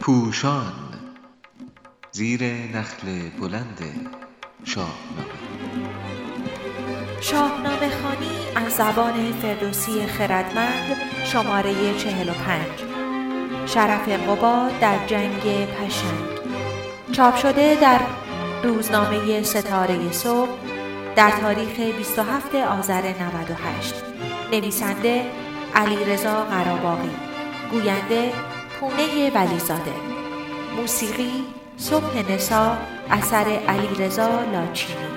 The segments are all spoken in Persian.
پوشان زیر نخل بلند شاهنامه شاهنامه خانی از زبان فردوسی خردمند شماره 45 شرف قباد در جنگ پشنگ. چاپ شده در روزنامه ستاره صبح در تاریخ 27 آذر 98 نویسنده علی رضا قراباقی گوینده پونه ولیزاده. موسیقی صبح نسا اثر علی رضا لاچینی.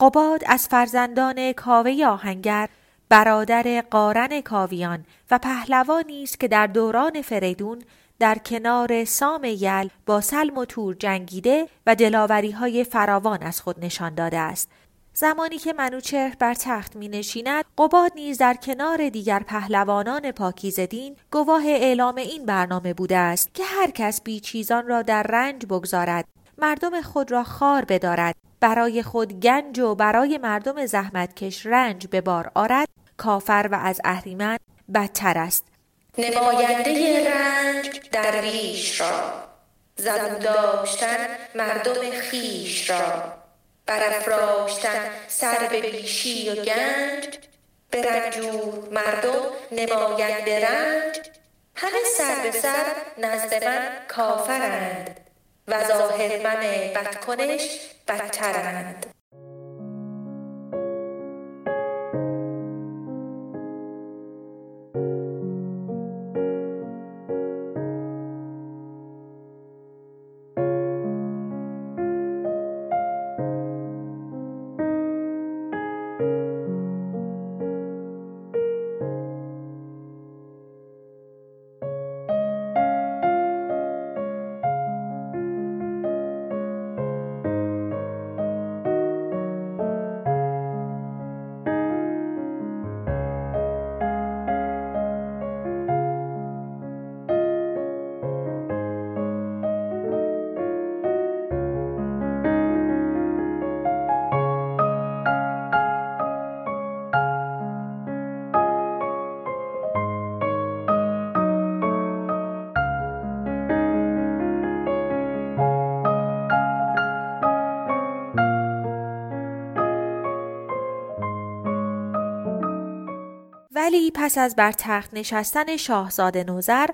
قباد از فرزندان کاوه آهنگر برادر قارن کاویان و پهلوانی است که در دوران فریدون در کنار سام یل با سلم و تور جنگیده و دلاوری های فراوان از خود نشان داده است. زمانی که منوچهر بر تخت می نشیند قباد نیز در کنار دیگر پهلوانان پاکیز دین گواه اعلام این برنامه بوده است که هر کس بیچیزان را در رنج بگذارد مردم خود را خار بدارد برای خود گنج و برای مردم زحمتکش رنج به بار آرد کافر و از اهریمن بدتر است. نماینده رنج درویش را. زبون داشتن مردم خیش را. برافراشتن سر به بیشی و گنج. به رنجور مردم نماینده رنج. همه سر به سر نزد من کافرند و ظاهر من بدکنش بدترند. ولی پس از بر تخت نشستن شاهزاده نوزر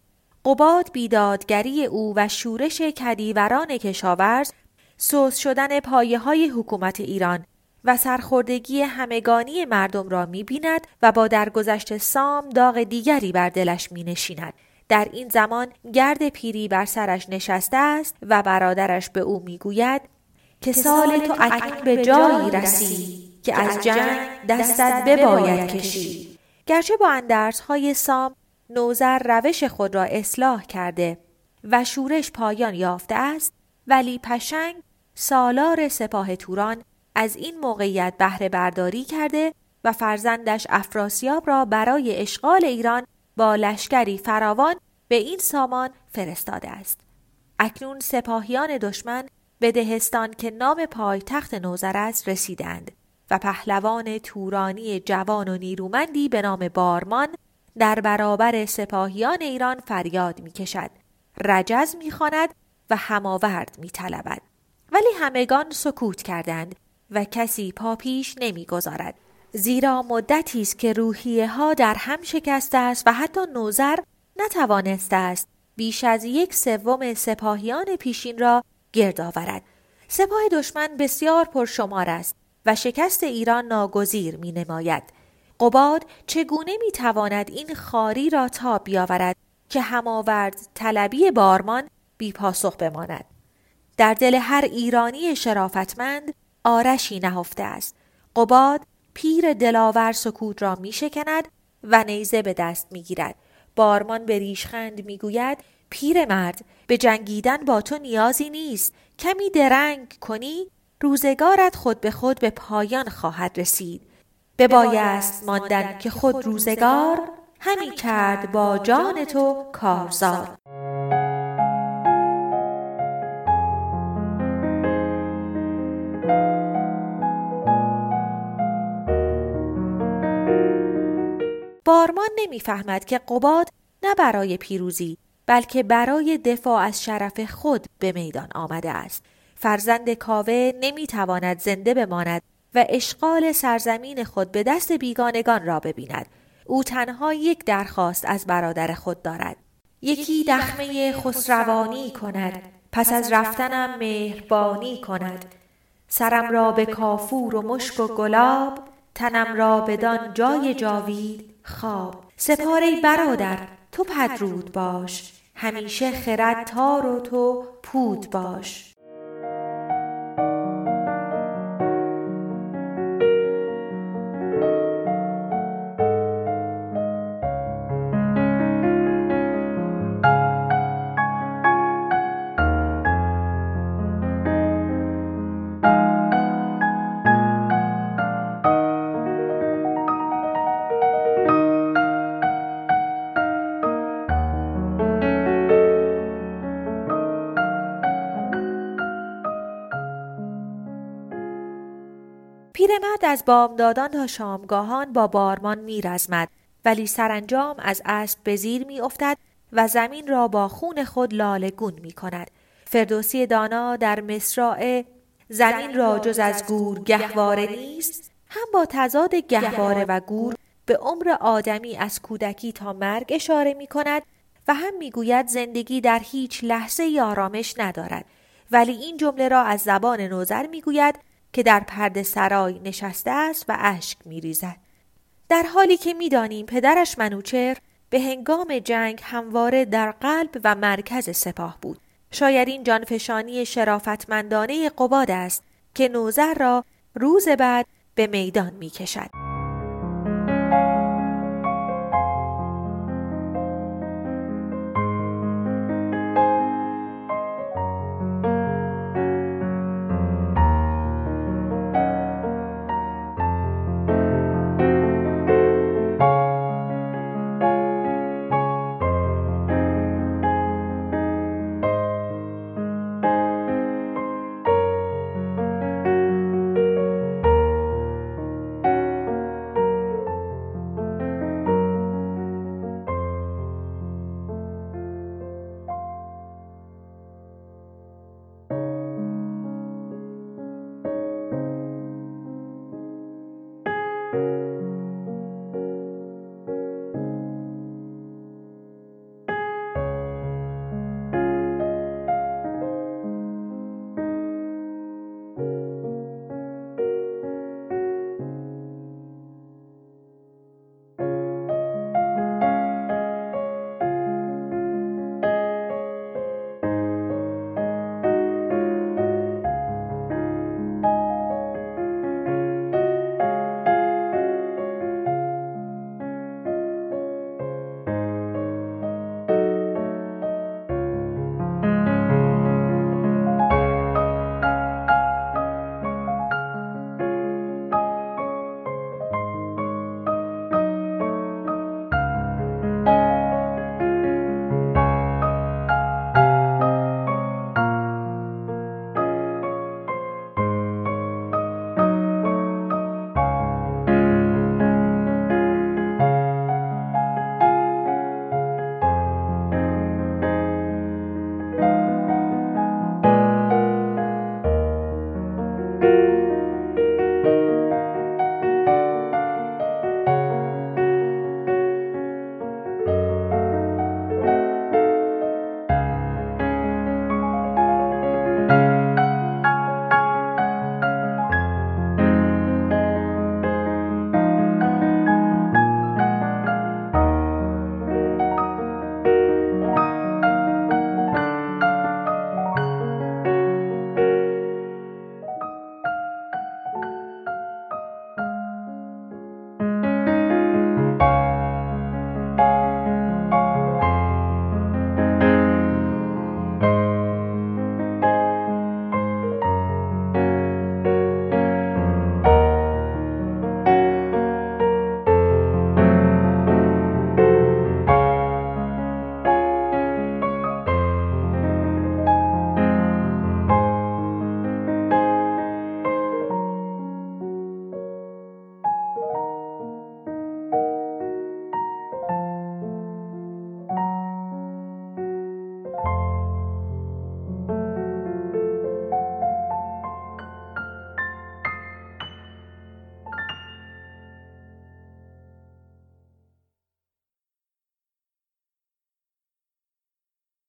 قباد بیدادگری او و شورش کدیوران کشاورز سوس شدن پایه های حکومت ایران و سرخوردگی همگانی مردم را می بیند و با درگذشت سام داغ دیگری بر دلش می نشیند. در این زمان گرد پیری بر سرش نشسته است و برادرش به او می گوید که سال تو اکنون به جایی رسی که از جنگ دستت بباید کشید گرچه با اندرس های سام نوزر روش خود را اصلاح کرده و شورش پایان یافته است ولی پشنگ سالار سپاه توران از این موقعیت بهره برداری کرده و فرزندش افراسیاب را برای اشغال ایران با لشکری فراوان به این سامان فرستاده است. اکنون سپاهیان دشمن به دهستان که نام پایتخت نوزر است رسیدند و پهلوان تورانی جوان و نیرومندی به نام بارمان در برابر سپاهیان ایران فریاد می کشد. رجز می و هماورد می طلبد. ولی همگان سکوت کردند و کسی پا پیش نمی گذارد. زیرا مدتی است که روحیه ها در هم شکسته است و حتی نوزر نتوانسته است بیش از یک سوم سپاهیان پیشین را گرد آورد. سپاه دشمن بسیار پرشمار است و شکست ایران ناگزیر می نماید. قباد چگونه می تواند این خاری را تاب بیاورد که هماورد طلبی بارمان بی پاسخ بماند. در دل هر ایرانی شرافتمند آرشی نهفته است. قباد پیر دلاور سکوت را می شکند و نیزه به دست می گیرد. بارمان به ریشخند می گوید پیر مرد به جنگیدن با تو نیازی نیست کمی درنگ کنی روزگارت خود به خود به پایان خواهد رسید. به بایست ماندن که خود روزگار همی کرد با جان تو کارزار. بارمان نمی‌فهمد که قباد نه برای پیروزی بلکه برای دفاع از شرف خود به میدان آمده است. فرزند کاوه نمی‌تواند زنده بماند و اشغال سرزمین خود به دست بیگانگان را ببیند. او تنها یک درخواست از برادر خود دارد. یکی دخمه خسروانی کند. پس از رفتنم مهربانی کند. سرم را به کافور و مشک و گلاب تنم را بدان جای جاوید خواب. سپاره برادر تو پدرود باش. همیشه خرد تار و تو پود باش. پیرمرد از بامدادان تا شامگاهان با بارمان میرزمد ولی سرانجام از اسب به زیر میافتد و زمین را با خون خود لالگون می کند. فردوسی دانا در مصراع زمین را جز از گور گهواره نیست هم با تضاد گهواره و گور به عمر آدمی از کودکی تا مرگ اشاره می کند و هم می‌گوید زندگی در هیچ لحظه آرامش ندارد ولی این جمله را از زبان نوزر می‌گوید که در پرده سرای نشسته است و اشک می ریزد. در حالی که می‌دانیم پدرش منوچر به هنگام جنگ همواره در قلب و مرکز سپاه بود. شاید این جانفشانی شرافتمندانه قباد است که نوزر را روز بعد به میدان می کشد.